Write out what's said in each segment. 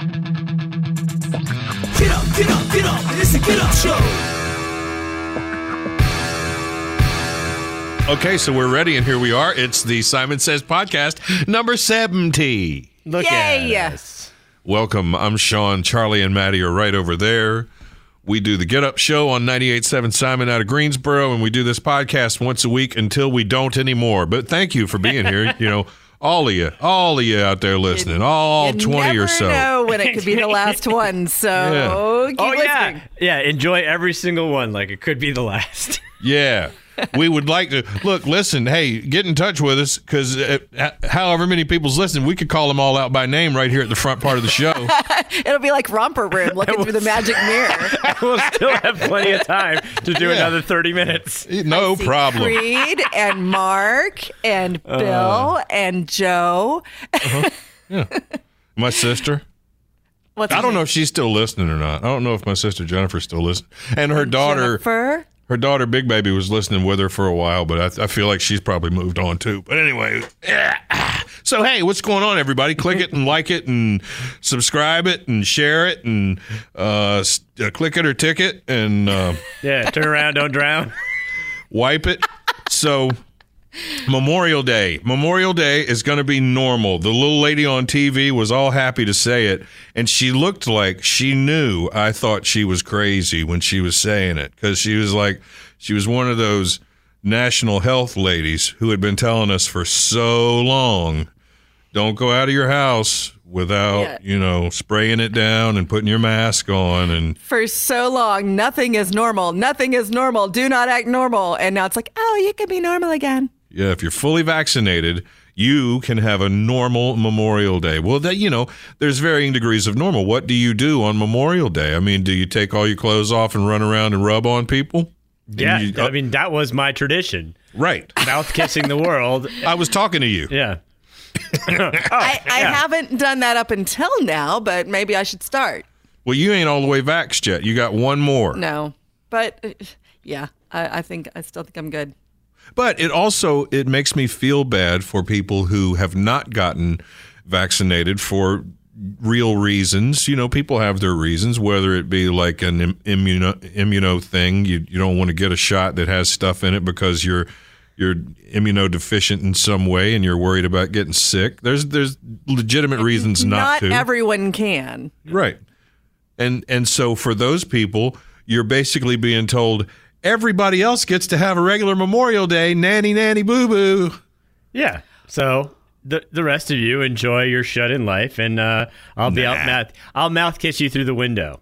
Get up, get up, get up. It's a get up show. Okay, so we're ready, and here we are. It's the Simon Says podcast, number 70. Look Yay! at us. Welcome. I'm Sean. Charlie and Maddie are right over there. We do the Get Up Show on 98.7 Simon out of Greensboro, and we do this podcast once a week until we don't anymore. But thank you for being here. You know, all of you, all of you out there listening, all you 20 never or so. know when it could be the last one. So keep Oh yeah, yeah. Enjoy every single one, like it could be the last. Yeah. We would like to look, listen, hey, get in touch with us because uh, however many people's listening, we could call them all out by name right here at the front part of the show. It'll be like romper room looking through the magic mirror. we'll still have plenty of time to do Yeah. another thirty minutes. No See problem. Creed and Mark and Uh. Bill and Joe. Yeah. My sister. What's I don't know if she's still listening or not. I don't know if my sister Jennifer's still listening. And her daughter, Jennifer. Her daughter Big Baby was listening with her for a while, but I, I feel like she's probably moved on too. But anyway, yeah. so hey, what's going on, everybody? Click it and like it and subscribe it and share it and uh, uh, click it or tick it and uh, Yeah, turn around, don't drown. wipe it. So Memorial Day. Memorial Day is going to be normal. The little lady on TV was all happy to say it, and she looked like she knew I thought she was crazy when she was saying it because she was like, she was one of those national health ladies who had been telling us for so long don't go out of your house without, Yeah. you know, spraying it down and putting your mask on and For so long, nothing is normal. Nothing is normal. Do not act normal. And now it's like, oh, you can be normal again. Yeah, if you're fully vaccinated, you can have a normal Memorial Day. Well, that you know, there's varying degrees of normal. What do you do on Memorial Day? I mean, do you take all your clothes off and run around and rub on people? Yeah, you- I mean that was my tradition. Right. Mouth kissing the world. I was talking to you. Yeah. I, I haven't done that up until now, but maybe I should start. Well, you ain't all the way vaxxed yet. You got one more. No. But uh, yeah, I, I think I still think I'm good. But it also it makes me feel bad for people who have not gotten vaccinated for real reasons. You know, people have their reasons, whether it be like an im- immuno immuno thing. You you don't want to get a shot that has stuff in it because you're you're immunodeficient in some way and you're worried about getting sick. There's there's legitimate reasons not, to. Not everyone can. Right. And and so for those people, you're basically being told everybody else gets to have a regular Memorial Day, nanny nanny boo boo. Yeah. So the the rest of you enjoy your shut in life, and uh, I'll be out mouth. I'll mouth kiss you through the window.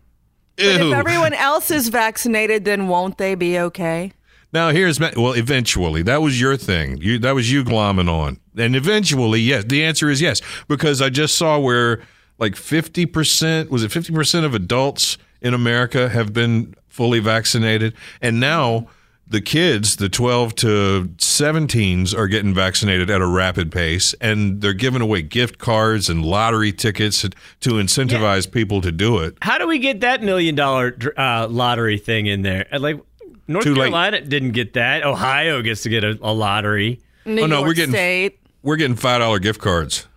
But if everyone else is vaccinated, then won't they be okay? Now here's ma- well, eventually that was your thing. You that was you glomming on, and eventually, yes. The answer is yes because I just saw where like fifty percent was it fifty percent of adults in America have been fully vaccinated, and now the kids, the twelve to seventeens, are getting vaccinated at a rapid pace, and they're giving away gift cards and lottery tickets to incentivize people to do it. How do we get that million dollar uh, lottery thing in there? Uh, Like North Too late. Carolina didn't get that. Ohio gets to get a, a lottery. New Oh, no, York we're getting- State. We're getting five dollar gift cards.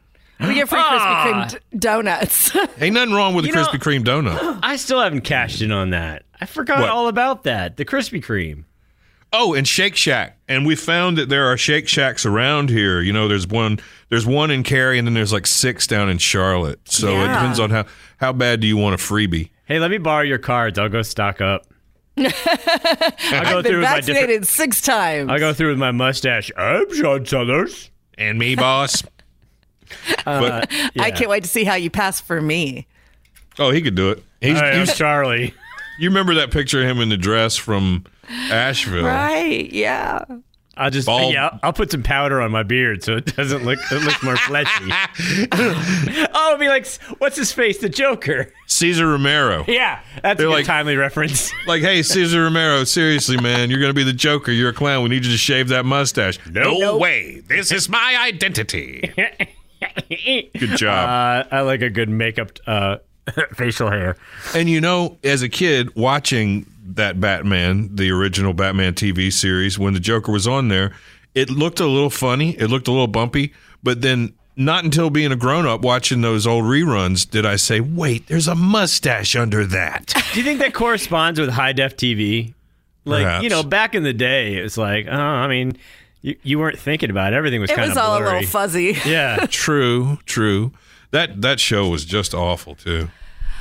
We get free Krispy Kreme ah. d- donuts. Ain't nothing wrong with a You know- Krispy Kreme donut. I still haven't cashed in on that. I forgot What? all about that. The Krispy Kreme. Oh, and Shake Shack, and we found that there are Shake Shacks around here. You know, there's one, there's one in Cary, and then there's like six down in Charlotte. So it Yeah. depends on how how bad do you want a freebie. Hey, let me borrow your cards. I'll go stock up. I'll go I've been through with my different. vaccinated six times. I'll go through with my mustache. I'm Sean Sellers. And me, boss. Uh, but I can't wait to see how you pass for me. oh, he could do it. He's, Hi, I'm he's- Charlie. you remember that picture of him in the dress from Asheville? Right? Yeah. I'll just Bald. yeah. I'll put some powder on my beard so it doesn't look it looks more fleshy. oh, it'll be like what's his face, the Joker. Cesar Romero. Yeah, that's They're a like- timely reference. Like, hey, Cesar Romero, seriously, man, you're going to be the Joker. You're a clown. We need you to shave that mustache. No way. This is my identity. Good job. Uh, I like a good makeup uh, facial hair. and you know, as a kid watching that Batman, the original Batman TV series, when the Joker was on there, it looked a little funny. It looked a little bumpy. But then, not until being a grown up watching those old reruns did I say, wait, there's a mustache under that. Do you think that corresponds with high def TV? Like Perhaps. you know, back in the day, it's like, oh, I mean, you, you weren't thinking about it. Everything was It kind was of all a little fuzzy. Yeah. true, true. That that show was just awful too.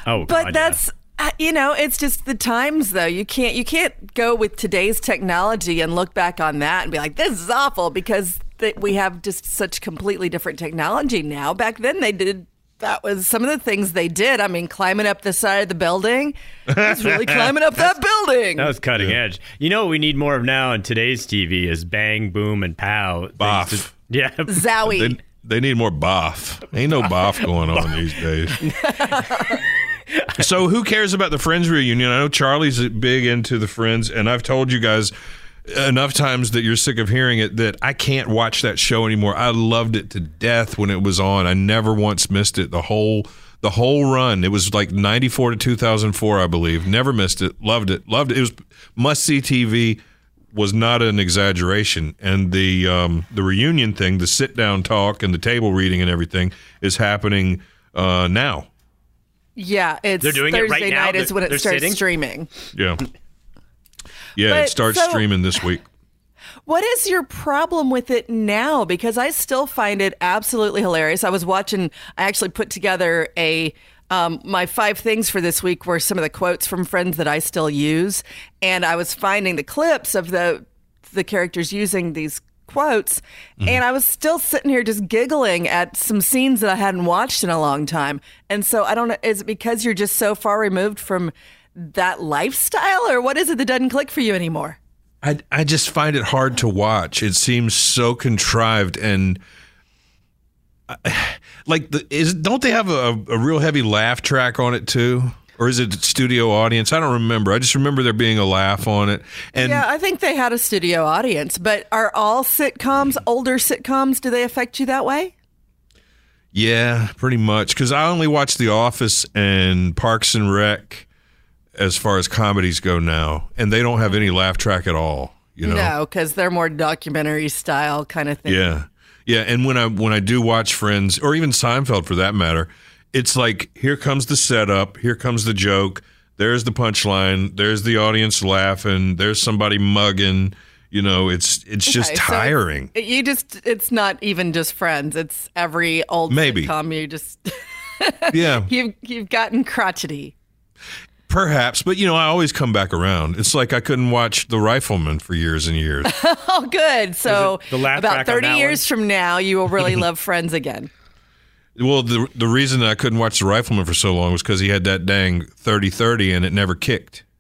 Oh, But God, that's uh, you know, it's just the times though. You can't you can't go with today's technology and look back on that and be like, this is awful because th- we have just such completely different technology now. Back then, they did. That was some of the things they did. I mean, climbing up the side of the building. It's really climbing up that building. That was cutting edge. You know what we need more of now in today's TV is bang, boom, and pow. Boff. to- yeah. Zowie. They, they need more boff. Ain't no boff going on these days. so who cares about the Friends reunion? I know Charlie's big into the Friends, and I've told you guys enough times that you're sick of hearing it that I can't watch that show anymore. I loved it to death when it was on. I never once missed it. The whole the whole run. It was like 94 to 2004, I believe. Never missed it. Loved it. Loved it. It was must see TV was not an exaggeration. And the um, the reunion thing, the sit down talk and the table reading and everything is happening uh, now. yeah, it's They're doing it Thursday right now? night is They're- when it they're starts sitting? streaming. Yeah. Yeah, But it starts so- streaming this week. What is your problem with it now? Because I still find it absolutely hilarious. I was watching. I actually put together a. Um, my five things for this week were some of the quotes from friends that I still use, and I was finding the clips of the the characters using these quotes, and I was still sitting here just giggling at some scenes that I hadn't watched in a long time. And so I don't know. Is it because you're just so far removed from that lifestyle, or what is it that doesn't click for you anymore? I, I just find it hard to watch. It seems so contrived and I- like the is don't they have a, a real heavy laugh track on it too? Or is it studio audience? I don't remember. I just remember there being a laugh on it. And yeah, I think they had a studio audience, but are all sitcoms, older sitcoms, do they affect you that way? Yeah, pretty much. Because I only watch The Office and Parks and Rec as far as comedies go now, and they don't have any laugh track at all. You know? No, because they're more documentary style kind of thing. Yeah, yeah. And when I when I do watch Friends or even Seinfeld for that matter, it's like here comes the setup, here comes the joke, there's the punchline, there's the audience laughing, there's somebody mugging. You know, it's it's just Okay, so tiring. it's- you just, it's not even just friends. It's every old Maybe. sitcom. You just, yeah, you've, you've gotten crotchety. Perhaps. But you know, I always come back around. It's like I couldn't watch The Rifleman for years and years. Oh, good. So the laugh about 30 that years from now, you will really love Friends again. Well, the the reason that I couldn't watch The Rifleman for so long was because he had that dang 30-30 and it never kicked.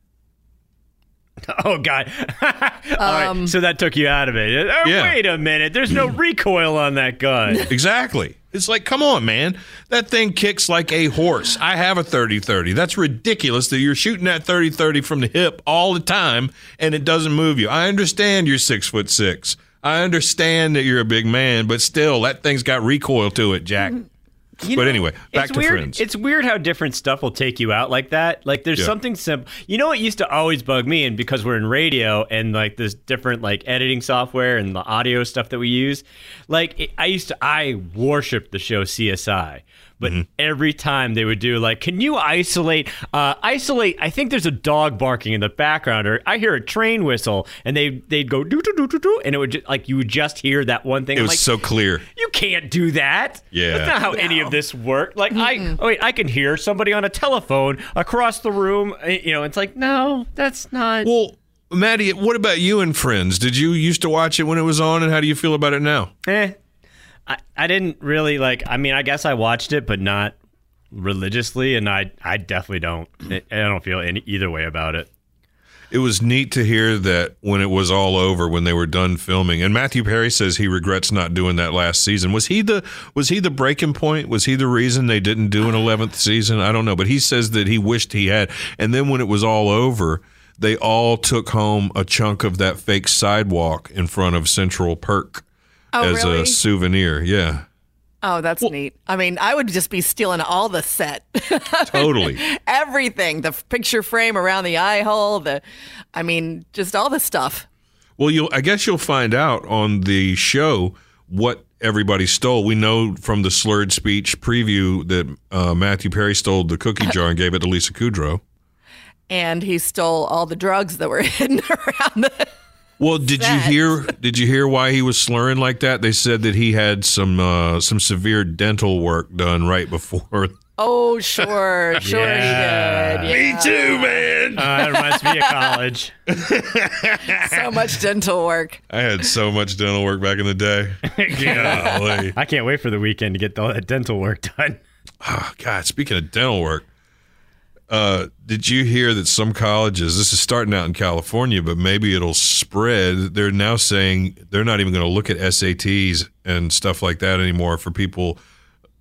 Oh God! All right, um, so that took you out of it. Oh, Yeah. Wait a minute. There's no recoil on that gun. Exactly. It's like, come on, man. That thing kicks like a horse. I have a 30-30. That's ridiculous that you're shooting that 30-30 from the hip all the time and it doesn't move you. I understand you're six foot six. I understand that you're a big man, but still, that thing's got recoil to it, Jack. Mm-hmm. You But know, anyway, back to weird. Friends. It's weird how different stuff will take you out like that. Like there's Yeah. something simple. You know what used to always bug me, and because we're in radio and like this different like editing software and the audio stuff that we use, like it, I used to I worshipped the show CSI. But Mm-hmm. every time they would do like, can you isolate? Uh, isolate. I think there's a dog barking in the background, or I hear a train whistle, and they they'd go do do do do do, and it would just, like you would just hear that one thing. It I'm was like, so clear. you can't do that. Yeah. That's not how any of this worked. Like I oh wait, I can hear somebody on a telephone across the room. Uh, You know, it's like, no, that's not Well, Maddie, what about you and Friends? Did you used to watch it when it was on, and how do you feel about it now? eh. I, I didn't really like I mean, I guess I watched it, but not religiously, and I I definitely don't I don't feel any either way about it. It was neat to hear that when it was all over, when they were done filming, and Matthew Perry says he regrets not doing that last season. Was he the was he the breaking point? Was he the reason they didn't do an eleventh season? I don't know, but he says that he wished he had. And then when it was all over, they all took home a chunk of that fake sidewalk in front of Central Perk Oh, as really? a souvenir. Yeah, Oh, that's neat. I mean, I would just be stealing all the set, totally. everything, the picture frame around the eye hole, the, I mean, just all the stuff. Well, you'll I guess you'll find out on the show what everybody stole. We know from the slurred speech preview that uh, Matthew Perry stole the cookie jar and gave it to Lisa Kudrow. And he stole all the drugs that were hidden around the. Well, did you hear? Did you hear why he was slurring like that? They said that he had some uh, some severe dental work done right before. Oh, sure, sure Yeah. he did. Yeah. too, man. Uh, that reminds me of college. So much dental work. I had so much dental work back in the day. Golly. I can't wait for the weekend to get all that dental work done. Oh, God, speaking of dental work, uh, did you hear that some colleges, this is starting out in California, but maybe it'll spread? They're now saying they're not even going to look at SATs and stuff like that anymore for people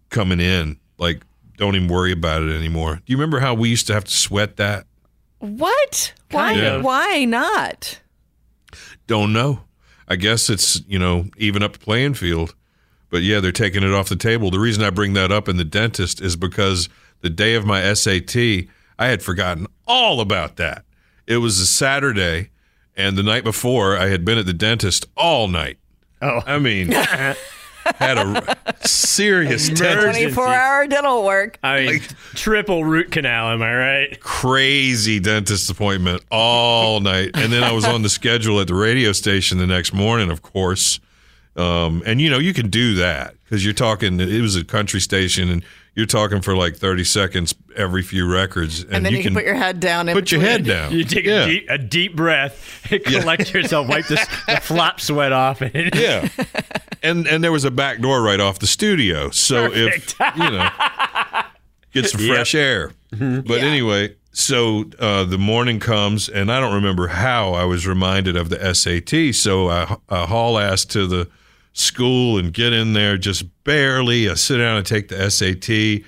coming in. Like, don't even worry about it anymore. Do you remember how we used to have to sweat that? What? Why? Kind of. Why not? Don't know. I guess it's, you know, even up the playing field. But yeah, they're taking it off the table. The reason I bring that up in the dentist is because the day of my SAT, I had forgotten all about that. It was a Saturday, and the night before, I had been at the dentist all night. Oh. I mean, had a serious dentist, Emergency. 24 hour dental work. I mean, triple root canal, am I right? crazy dentist appointment all night. And then I was on the schedule at the radio station the next morning, of course. Um, and you know, you can do that because you're talking, it was a country station and you're talking for like 30 seconds every few records. And, And then you, can put your head down. in put your head down. You take yeah. a, deep, a deep breath, collect yourself, wipe this, the flop sweat off. And Yeah. And and there was a back door right off the studio. So if you know get some fresh air. But anyway, so uh, the morning comes and I don't remember how I was reminded of the SAT. So I, I haul ass to the school and get in there just barely. I sit down and take the SAT.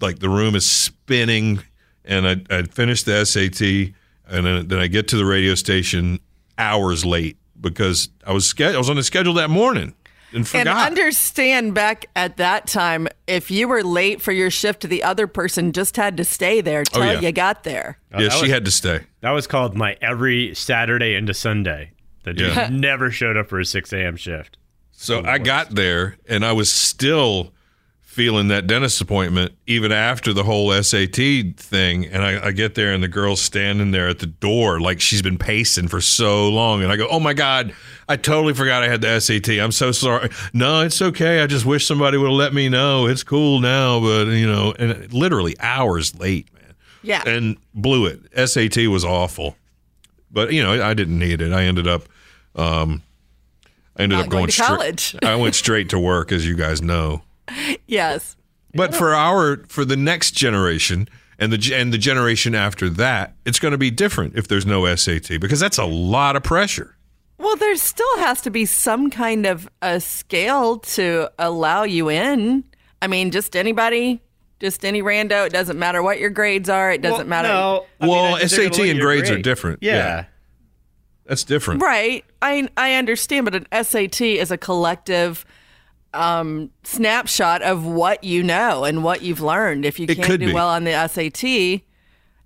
Like the room is spinning and I I finished the SAT and then, then I get to the radio station hours late because I was sch- I was on the schedule that morning and And forgot. understand back at that time, if you were late for your shift, the other person just had to stay there oh, till Oh, yeah. you got there. yeah, she was- had to stay. that was called my every Saturday into Sunday. The dude Yeah. never showed up for a 6 a.m. shift. So I got there and I was still feeling that dentist appointment even after the whole SAT thing. And I, I get there and the girl's standing there at the door like she's been pacing for so long. And I go, Oh my God, I totally forgot I had the SAT. I'm so sorry. No, it's okay. I just wish somebody would have let me know. It's cool now, but you know, and literally hours late, man. Yeah. And blew it. SAT was awful. But you know, I didn't need it. I ended up um I ended Not up going, going to straight- college. I went straight to work, as you guys know. Yes. But for our for the next generation and the and the generation after that, it's going to be different if there's no SAT because that's a lot of pressure. Well, there still has to be some kind of a scale to allow you in. I mean, just anybody, just any rando. It doesn't matter what your grades are. It doesn't matter. No, I Well, I think they're gonna SAT and your grades are different. Yeah. Yeah. That's different. Right. I I understand, but an SAT is a collective um, snapshot of what you know and what you've learned. If you It can't do be. well on the SAT,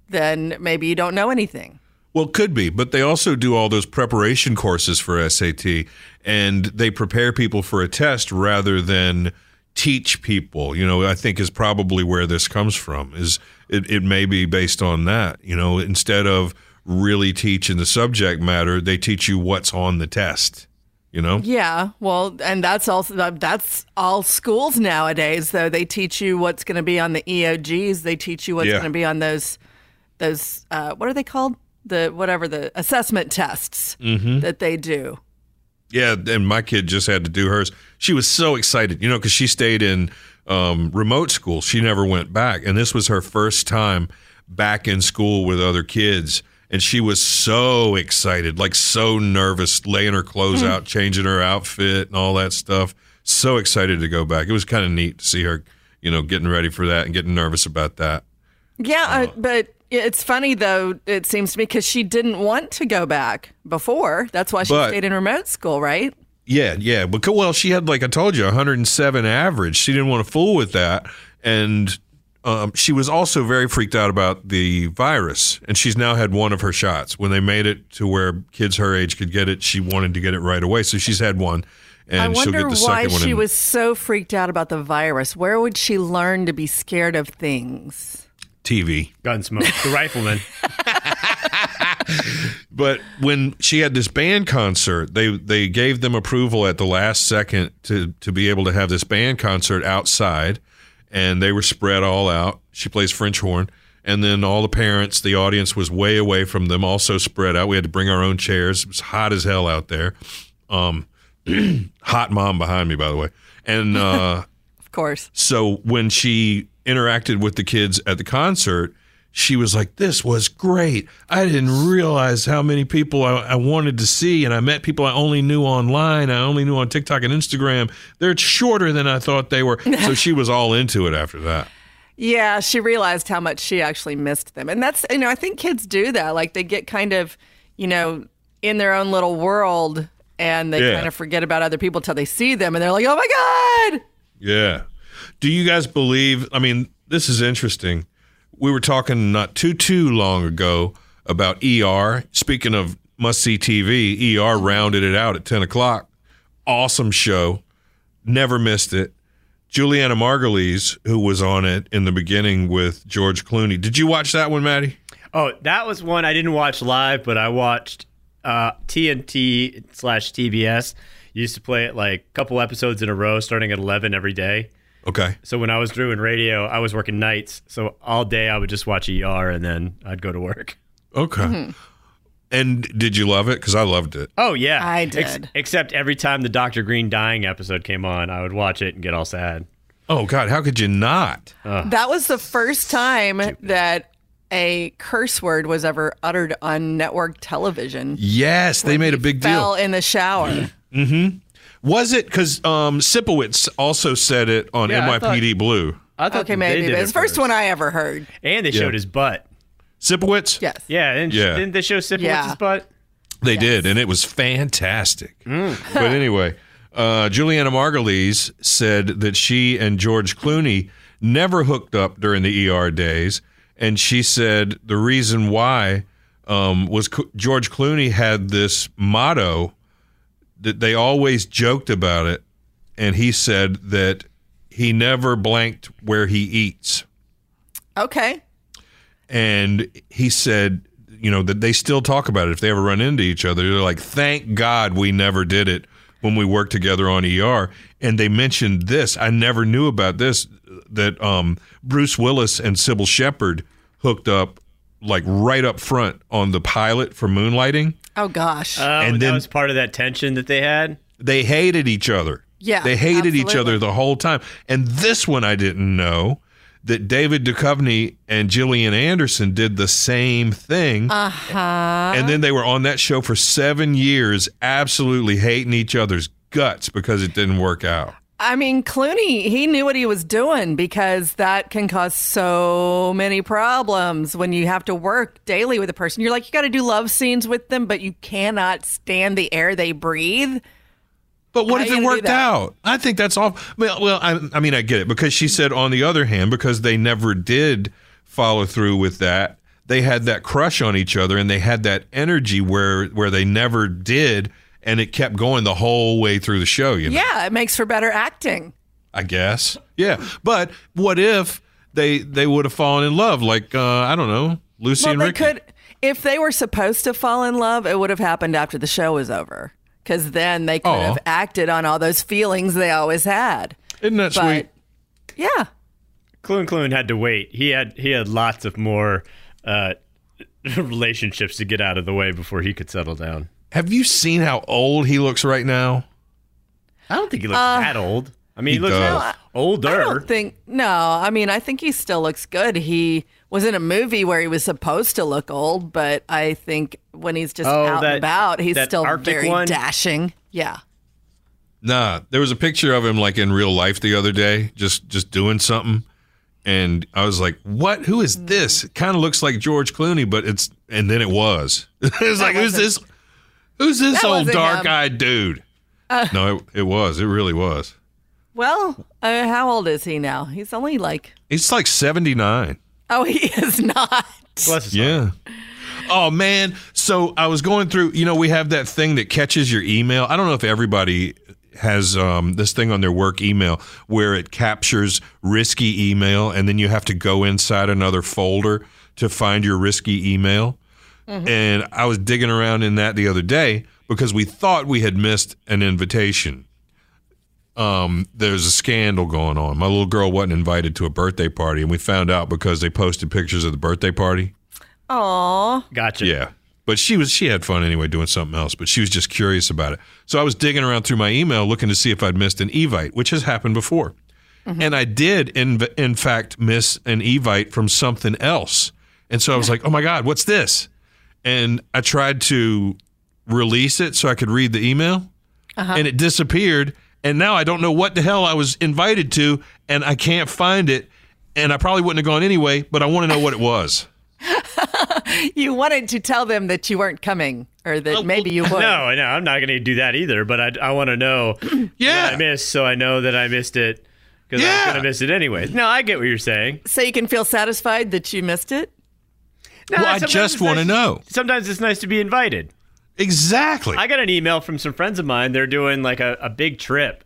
then maybe you don't know anything. Well, could be, but they also do all those preparation courses for SAT, and they prepare people for a test rather than teach people. You know, I think is probably where this comes from. Is it, it may be based on that. You know, instead of really teach in the subject matter, they teach you what's on the test. You know. Yeah, well, and that's also that's all schools nowadays. Though they teach you what's going to be on the EOGs. They teach you what's Yeah. going to be on those those uh, what are they called? The whatever the assessment tests Mm-hmm. that they do. Yeah, and my kid just had to do hers. She was so excited, you know, because she stayed in um, remote school. She never went back, and this was her first time back in school with other kids. And she was so excited, like so nervous, laying her clothes out, changing her outfit, and all that stuff. So excited to go back. It was kind of neat to see her, you know, getting ready for that and getting nervous about that. Yeah, uh, but it's funny though. It seems to me because she didn't want to go back before. That's why she But- stayed in remote school, right? Yeah, yeah. Because well, she had like I told you, 107 average. She didn't want to fool with that, and um, she was also very freaked out about the virus. And she's now had one of her shots. When they made it to where kids her age could get it, she wanted to get it right away. So she's had one, and I she'll wonder get the why second one. she in was so freaked out about the virus. Where would she learn to be scared of things? TV. Gunsmoke, the rifleman. But when she had this band concert, they they gave them approval at the last second to to be able to have this band concert outside, and they were spread all out. She plays French horn, and then all the parents, the audience was way away from them, also spread out. We had to bring our own chairs. It was hot as hell out there. Um, hot mom behind me, by the way, and. uh Of course. so when she interacted with the kids at the concert, she was like, "This was great. I didn't realize how many people I, I wanted to see, and I met people I only knew online. I only knew on TikTok and Instagram. They're shorter than I thought they were." so she was all into it after that. Yeah, she realized how much she actually missed them. And that's, you know, I think kids do that. Like they get kind of, you know, in their own little world and they Yeah. kind of forget about other people till they see them and they're like, oh my God. Yeah. Do you guys believe? I mean, this is interesting. We were talking not too too long ago about ER. Speaking of must see TV, ER rounded it out at ten o'clock. Awesome show. Never missed it. Julianna Margulies, who was on it in the beginning with George Clooney. Did you watch that one, Maddie? Oh, that was one I didn't watch live, but I watched uh, TNT slash TBS. Used to play it like a couple episodes in a row, starting at eleven every day. Okay. So when I was doing radio, I was working nights. So all day I would just watch ER, and then I'd go to work. Okay. And did you love it? Because I loved it. Oh yeah, I Ex- did. except every time the Doctor Greene dying episode came on, I would watch it and get all sad. Oh God, how could you not? That was the first time that a curse word was ever uttered on network television. Yes, they made a big deal. Fell in the shower. Was it because um, Sipowicz also said it on Yeah, I NYPD Blue? I thought okay, they maybe. did But it it's the first one I ever heard. and they Yeah. showed his butt. Sipowicz? Yes. Yeah, didn't, Yeah. didn't they show Sipowicz's Yeah. butt? They did, and it was fantastic. but anyway, uh, Julianna Margulies said that she and George Clooney never hooked up during the ER days, and she said the reason why um, was C- George Clooney had this motto that they always joked about it, and he said that he never blanked where he eats. Okay. and he said you know that they still talk about it if they ever run into each other they're like thank god we never did it when we worked together on er and they mentioned this i never knew about this that um, bruce willis and cybill shepherd hooked up like right up front on the pilot for moonlighting Oh, gosh. Oh, And and then- that was part of that tension that they had. they hated each other. Yeah, They hated each other the whole time. And this one I didn't know that David Duchovny and Gillian Anderson did the same thing. Uh-huh. And then they were on that show for 7 years absolutely hating each other's guts because it didn't work out. I mean, Clooney, he knew what he was doing because that can cause so many problems when you have to work daily with a person. You're like, you got to do love scenes with them, but you cannot stand the air they breathe. But what How if it worked out? I think that's all. Well, well, I, I mean, I get it because she said, on the other hand, because they never did follow through with that, they had that crush on each other and they had that energy where where they never did, and it kept going the whole way through the show. You know, Yeah, it makes for better acting. I guess. Yeah, but what if they they would have fallen in love? Like uh, I don't know, Lucy Well, and they Ricky. could, if they were supposed to fall in love, it would have happened after the show was over. Because then they could Aw. have acted on all those feelings they always had. Isn't that But sweet? yeah, Clune Clune had to wait. He had he had lots of more uh, relationships to get out of the way before he could settle down. Have you seen how old he looks right now? I don't think he looks uh, that old. I mean, he, He looks does. older. I don't think. No, I mean, I think he still looks good. He was in a movie where he was supposed to look old, but I think when he's just Oh, out that- and about, he's still Arctic very one? dashing. Yeah. Nah, there was a picture of him like in real life the other day, just just doing something, and I was like, "What? Who is this?" Kind of looks like George Clooney, but it's and then it was. it's like, who's this? Who's this That old wasn't him. Uh. dark-eyed dude? no, it, it was. It really was. Well, uh, how old is he now? He's only like. He's like seventy-nine. Oh, he is not. Bless his heart. Yeah. Oh man. So I was going through, you know, we have that thing that catches your email. I don't know if everybody has um, this thing on their work email where it captures risky email and then you have to go inside another folder to find your risky email. And I was digging around in that the other day because we thought we had missed an invitation. Um, there's a scandal going on. My little girl wasn't invited to a birthday party, and we found out because they posted pictures of the birthday party. Aw. Gotcha. Yeah. But she was she had fun anyway doing something else, but she was just curious about it. So I was digging around through my email looking to see if I'd missed an Evite, which has happened before. And I did in in fact miss an Evite from something else. And so I was like, "Oh my god, what's this?" And I tried to release it so I could read the email. Uh-huh. And it disappeared, and now I don't know what the hell I was invited to and I can't find it. And I probably wouldn't have gone anyway, but I want to know what it was. You wanted to tell them that you weren't coming, or that oh, maybe you would. No, no, I'm not going to do that either. But I, I want to know Yeah. what I missed, so I know that I missed it because I was Yeah. going to miss it anyway. No, I get what you're saying. So you can feel satisfied that you missed it? No, Well, I just wanna nice- know. Sometimes it's nice to be invited. Exactly. I got an email from some friends of mine. They're doing like a, a big trip,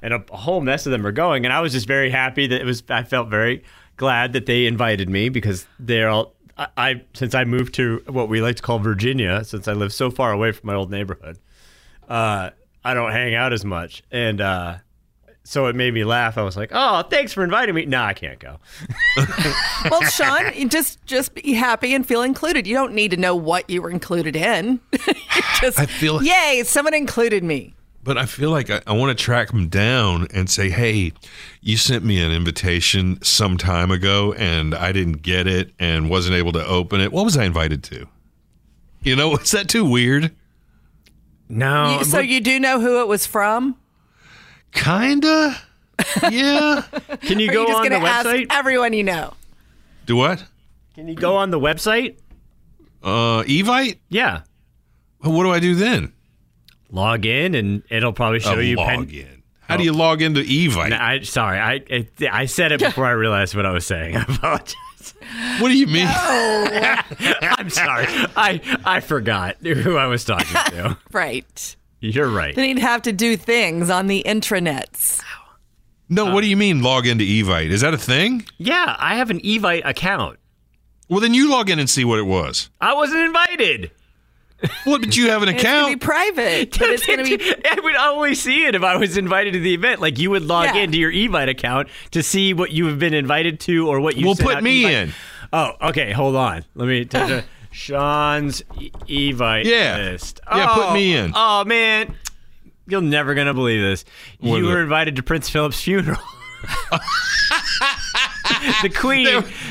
and a, a whole mess of them are going. And I was just very happy that it was. I felt very glad that they invited me because they're all. I, I since I moved to what we like to call Virginia, since I live so far away from my old neighborhood, uh, I don't hang out as much, and uh, so it made me laugh. I was like, "Oh, thanks for inviting me." No, I can't go. Well, Sean, just just be happy and feel included. You don't need to know what you were included in. just, I feel- yay, someone included me. but I feel like I, I want to track them down and say, hey, you sent me an invitation some time ago and I didn't get it and wasn't able to open it. What was I invited to? You know, is that too weird? No, You- so you do know who it was from? Kinda. Yeah. can you go you just on the going ask website? everyone you know? Do what? Can you go on the website? Uh, Evite? Yeah. Well, What do I do then? log in and it'll probably show Uh, you log pen- in. How do you log into Evite? No, I sorry, I it, I said it before I realized what I was saying. I apologize. What do you mean? I'm sorry. I I forgot who I was talking to. Right. You're right. Then he'd have to do things on the intranets. No, what do you mean log into Evite? Is that a thing? Yeah, I have an Evite account. Well, then you log in and see what it was. I wasn't invited. What? but you have an It's going to be account. private, but it's going to be. I would only see it if I was invited to the event. Like you would log Yeah. into your Evite account to see what you have been invited to or what you. Well, sent put out me Evite- in. Oh, okay. Hold on. Let me. T- t- Sean's Evite Yeah. list. Yeah, put Oh, me in. Oh man, you're never gonna believe this. What you were it? invited to Prince Philip's funeral. the Queen,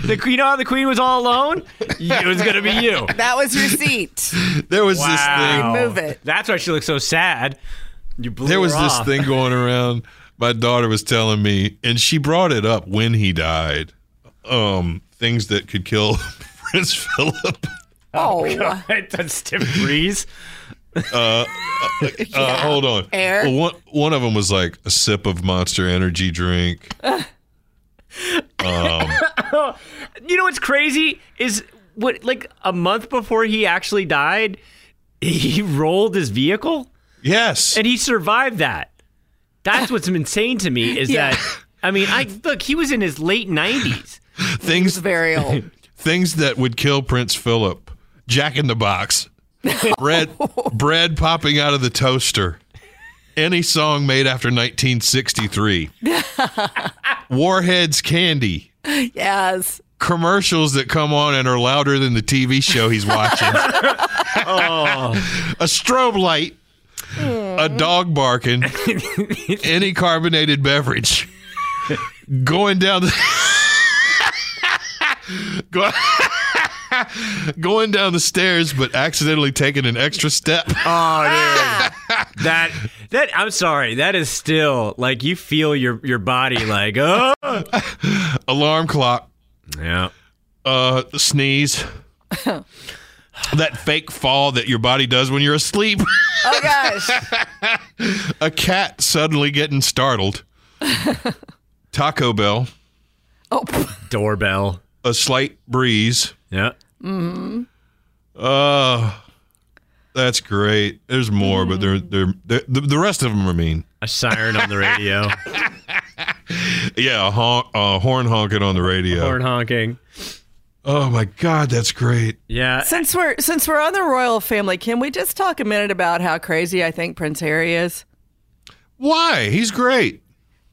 the Queen, you know how the Queen was all alone. It was gonna be you. That was your seat. There was this thing. Move it. That's why she looked so sad. You blew There was her this off. thing going around. My daughter was telling me, and she brought it up when he died. Um, things that could kill Prince Philip. Oh, god That's Tim Breeze. Uh, hold on. Air. Well, one one of them was like a sip of Monster Energy drink. um, You know what's crazy is what like a month before he actually died, he rolled his vehicle Yes. and he survived that. That's what's insane to me is Yeah. that I mean, I look, he was in his late 90s. Things Very old. things that would kill Prince Philip. Jack in the Box. bread bread popping out of the toaster. Any song made after 1963. Warheads candy. yes. Commercials that come on and are louder than the TV show he's watching. A strobe light. A mm. dog barking. Any carbonated beverage. Going down the Go- going down the stairs, but accidentally taking an extra step. Oh, dude. that that I'm sorry. That is still like you feel your your body like, oh. Alarm clock, Yeah. uh, sneeze. that fake fall that your body does when you're asleep. Oh gosh. a cat suddenly getting startled. Taco Bell, Oh, Doorbell. a slight breeze. Yeah. Uh, that's great. There's more, but they're, they're, they're the, the rest of them are mean. A siren on the radio. Yeah, a, honk, a horn honking on the radio. Horn honking. Oh my God, that's great. Yeah. since we're since we're on the royal family, can we just talk a minute about how crazy I think Prince Harry is? Why? He's great.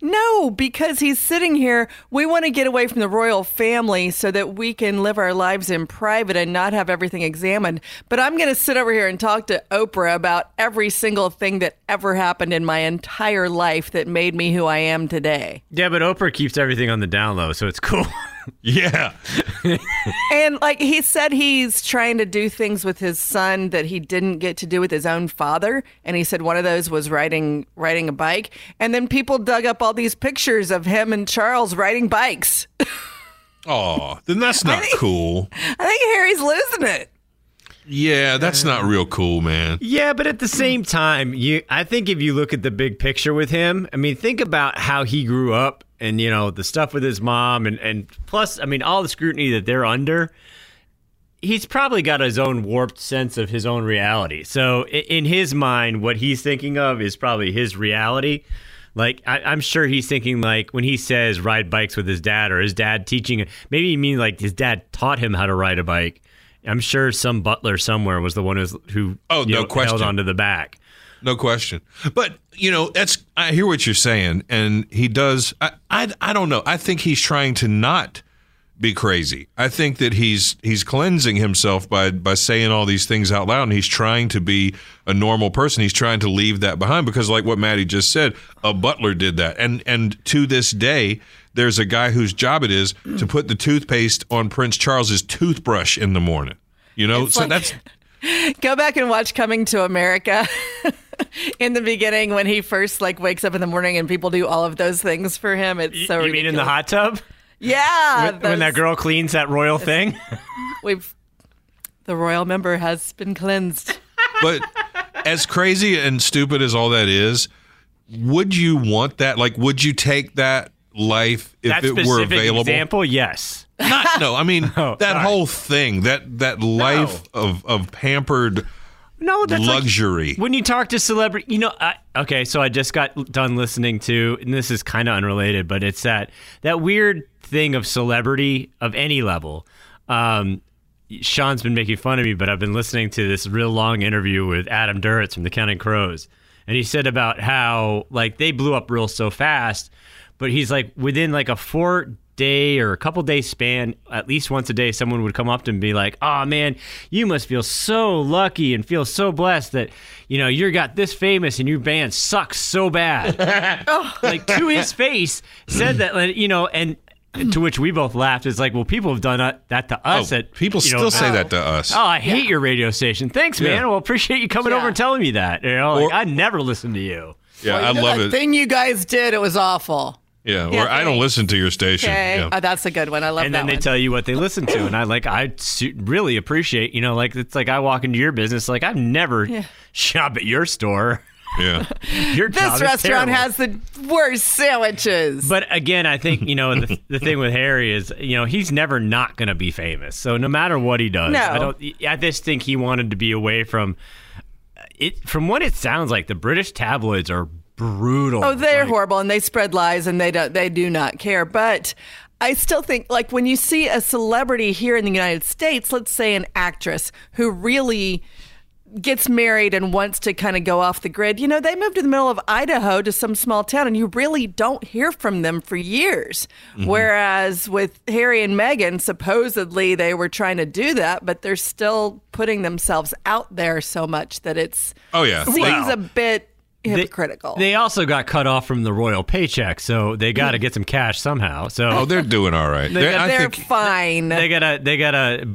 No, because he's sitting here. We want to get away from the royal family so that we can live our lives in private and not have everything examined. But I'm going to sit over here and talk to Oprah about every single thing that ever happened in my entire life that made me who I am today. Yeah, but Oprah keeps everything on the down low, so it's cool. Yeah. And like he said, he's trying to do things with his son that he didn't get to do with his own father. And he said one of those was riding riding a bike. And then people dug up all these pictures of him and Charles riding bikes. Oh, then that's not cool. I think Harry's losing it. Yeah, that's not real cool, man. Yeah, but at the same time, you I think if you look at the big picture with him, I mean, think about how he grew up and you know, the stuff with his mom and and plus, I mean, all the scrutiny that they're under. He's probably got his own warped sense of his own reality. So in his mind, what he's thinking of is probably his reality. Like I, I'm sure he's thinking like when he says ride bikes with his dad or his dad teaching maybe he mean like his dad taught him how to ride a bike. I'm sure some butler somewhere was the one who's, who Oh, no know, question. held onto the back. No question. But you know, that's I hear what you're saying, and he does. I, I I don't know. I think he's trying to not be crazy. I think that he's he's cleansing himself by by saying all these things out loud, and he's trying to be a normal person. He's trying to leave that behind because, like what Maddie just said, a butler did that, and and to this day. There's a guy whose job it is to put the toothpaste on Prince Charles's toothbrush in the morning. You know, It's so like- that's Go back and watch Coming to America. in the beginning, when he first like wakes up in the morning and people do all of those things for him, it's so. you mean in the hot tub Yeah, when, when that girl cleans that royal thing? We've the royal member has been cleansed. but as crazy and stupid as all that is, would you want that? Like, would you take that life if that it were available? example, yes. Not, no, I mean Oh, that sorry. whole thing, that that life of of pampered No, that's like- luxury. when you talk to celebrity, you know, I, okay, so I just got done listening to, and this is kind of unrelated, but it's that that weird thing of celebrity of any level. Um, Sean's been making fun of me, but I've been listening to this real long interview with Adam Duritz from the Counting Crows, and he said about how like they blew up real so fast, but he's like within like a four day or a couple day span, at least once a day, someone would come up to him and be like, "Oh man, you must feel so lucky and feel so blessed that you know you're got this famous and your band sucks so bad." like to his face, said that, you know, and. To which we both laughed. It's like, well, people have done that- that to us. Oh, at, people you know, still say that to us. Oh, I hate your radio station. Thanks, man. Yeah. Well, appreciate you coming Yeah. over and telling me that. You know, like, Or- I never listened to you. yeah, I love it. thing you guys did, it was awful. Yeah, Yeah, or I don't listen to your station. Okay, Yeah. oh, that's a good one. I love and that And then they one. tell you what they listen to, and I like I really appreciate. You know, like it's like I walk into your business, like I've never shop at your store. yeah. Your this restaurant has the worst sandwiches. But again, I think you know the, the thing with Harry is you know he's never not going to be famous. So no matter what he does, No. I don't. I just think he wanted to be away from it. From what it sounds like, the British tabloids are brutal. Oh, they're Like, horrible, and they spread lies, and they don't. They do not care. But I still think, like, when you see a celebrity here in the United States, let's say an actress who really gets married and wants to kind of go off the grid, you know, they move to the middle of Idaho to some small town, and you really don't hear from them for years. Mm-hmm. Whereas with Harry and Meghan, supposedly they were trying to do that, but they're still putting themselves out there so much that it's Oh, yeah. seems Wow. a bit hypocritical. They also got cut off from the royal paycheck, so they got to get some cash somehow. So Oh, they're doing all right. They're- I They're think fine. they gotta they gotta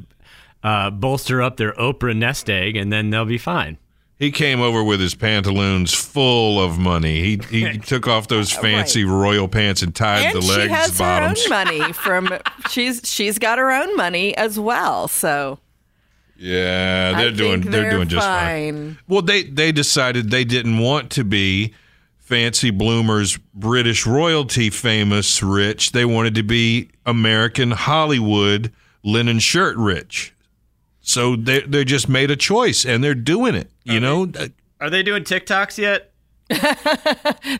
uh, bolster up their Oprah nest egg, and then they'll be fine. he came over with his pantaloons full of money. He he took off those fancy royal pants and tied and the she legs has bottoms. her own money from she's she's got her own money as well. So Yeah, they're I doing think they're, doing just fine. fine. Well, they they decided they didn't want to be fancy bloomers, British royalty famous rich. They wanted to be American Hollywood linen shirt rich. So they they just made a choice and they're doing it. You know, Are they doing TikToks yet?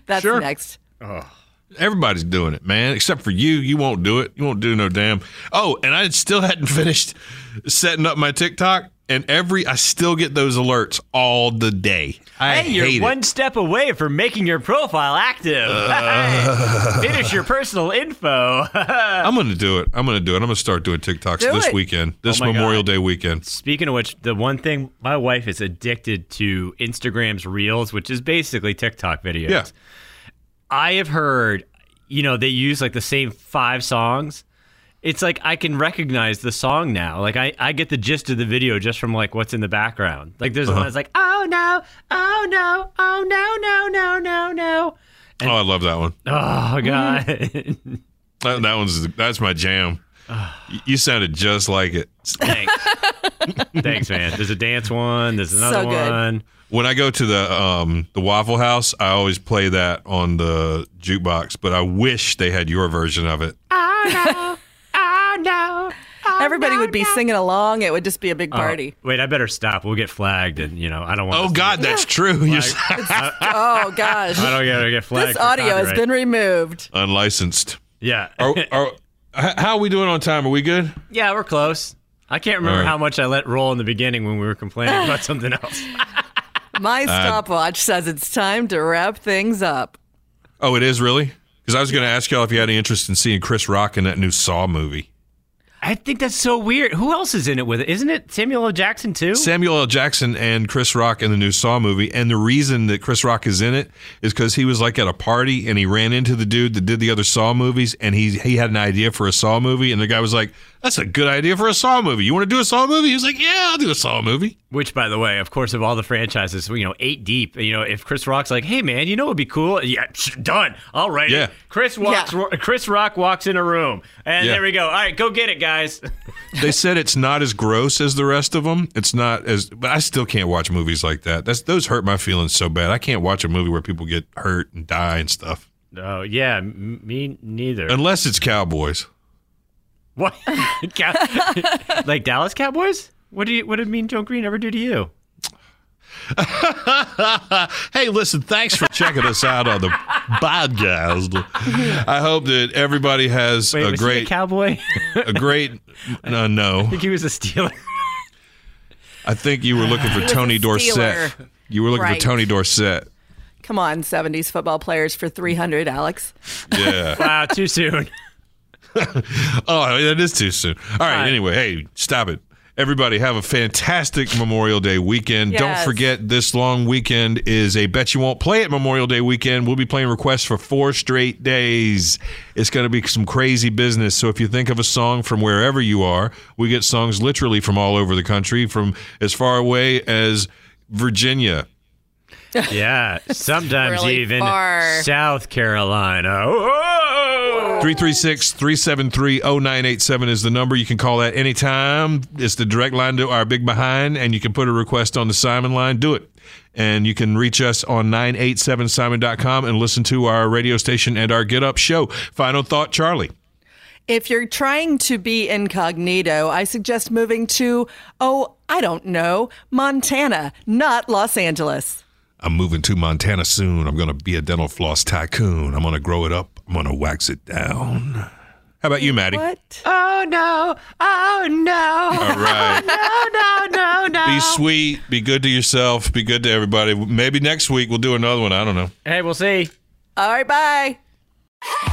That's Sure. next. Oh. Everybody's doing it, man, except for you. You won't do it. You won't do no damn. Oh, and I still hadn't finished setting up my TikTok, and every I still get those alerts all the day. I Hey, you're one it. step away from making your profile active. Uh. Finish your personal info. I'm gonna do it. I'm gonna do it. I'm gonna start doing TikToks Do this it. weekend, oh this Oh Memorial God. Day weekend. Speaking of which, the one thing my wife is addicted to Instagram's Reels, which is basically TikTok videos. Yeah. I have heard, you know, they use like the same five songs. It's like I can recognize the song now. Like I, I get the gist of the video just from like what's in the background. Like there's uh-huh. one that's like, oh no, oh no, oh no, no, no, no, no. Oh, I love that one. Oh mm-hmm. god. That, that one's that's my jam. You sounded just like it. Thanks. Thanks, man. There's a dance one. There's another So good. one. When I go to the um the Waffle House, I always play that on the jukebox. But I wish they had your version of it. Oh no! oh no! Oh, Everybody would be singing along. It would just be a big party. Wait, I better stop. We'll get flagged, and you know I don't want. Oh us to- God, that's true. You're oh gosh. I don't get, to get flagged. This for audio has been removed. unlicensed. Yeah. Are, are, how are we doing on time? Are we good? yeah, we're close. I can't remember All right. how much I let roll in the beginning when we were complaining about something else. My uh, stopwatch says it's time to wrap things up. Oh, it is really. Because I was going to ask y'all if you had any interest in seeing Chris Rock in that new Saw movie. I think that's so weird. Who else is in it with it? Isn't it Samuel L. Jackson too? Samuel L. Jackson and Chris Rock in the new Saw movie. And the reason that Chris Rock is in it is because he was like at a party and he ran into the dude that did the other Saw movies and he he had an idea for a Saw movie and the guy was like, "That's a good idea for a Saw movie. You want to do a Saw movie?" He was like, "Yeah, I'll do a Saw movie." Which, by the way, of course, of all the franchises, you know, eight deep. You know, if Chris Rock's like, "Hey, man, you know, it'd be cool," yeah, done. All right. Yeah. Chris walks. Yeah. Chris Rock walks in a room, and Yeah. there we go. All right, go get it, guys. They said it's not as gross as the rest of them. It's not as, but I still can't watch movies like that. That's those hurt my feelings so bad. I can't watch a movie where people get hurt and die and stuff, oh yeah, m- me neither. unless it's cowboys. What? Like Dallas Cowboys? What do you? What did Mean Joe Greene ever do to you? hey, listen, thanks for checking us out on the podcast. I hope that everybody has Wait, a was he a great, cowboy? a great. No, no. I think he was a Steeler. I think you were looking for was Tony Dorsett. You were looking Right. for Tony Dorsett. Come on, 70s football players for 300, Alex. Yeah. wow, too soon. oh, that is too soon. All right. right. Anyway, hey, stop it. Everybody have a fantastic Memorial Day weekend. Don't forget this long weekend is a bet you won't play it Memorial Day weekend. We'll be playing requests for four straight days. It's going to be some crazy business. So if you think of a song from wherever you are, we get songs literally from all over the country, from as far away as Virginia. Yeah, sometimes Really even far. South Carolina. Whoa! 336 373 0987 is the number. You can call that anytime. It's the direct line to our big behind, and you can put a request on the Simon line. Do it. And you can reach us on 987simon.com and listen to our radio station and our Get Up show. Final thought, Charlie. If you're trying to be incognito, I suggest moving to, oh, I don't know, Montana, not Los Angeles. I'm moving to Montana soon. I'm going to be a dental floss tycoon. I'm going to grow it up. I'm going to wax it down. How about you, Maddie? What? Oh no! Oh no! All right. No! No! No! No! Be sweet. Be good to yourself. Be good to everybody. Maybe next week we'll do another one. I don't know. Hey, we'll see. All right, bye.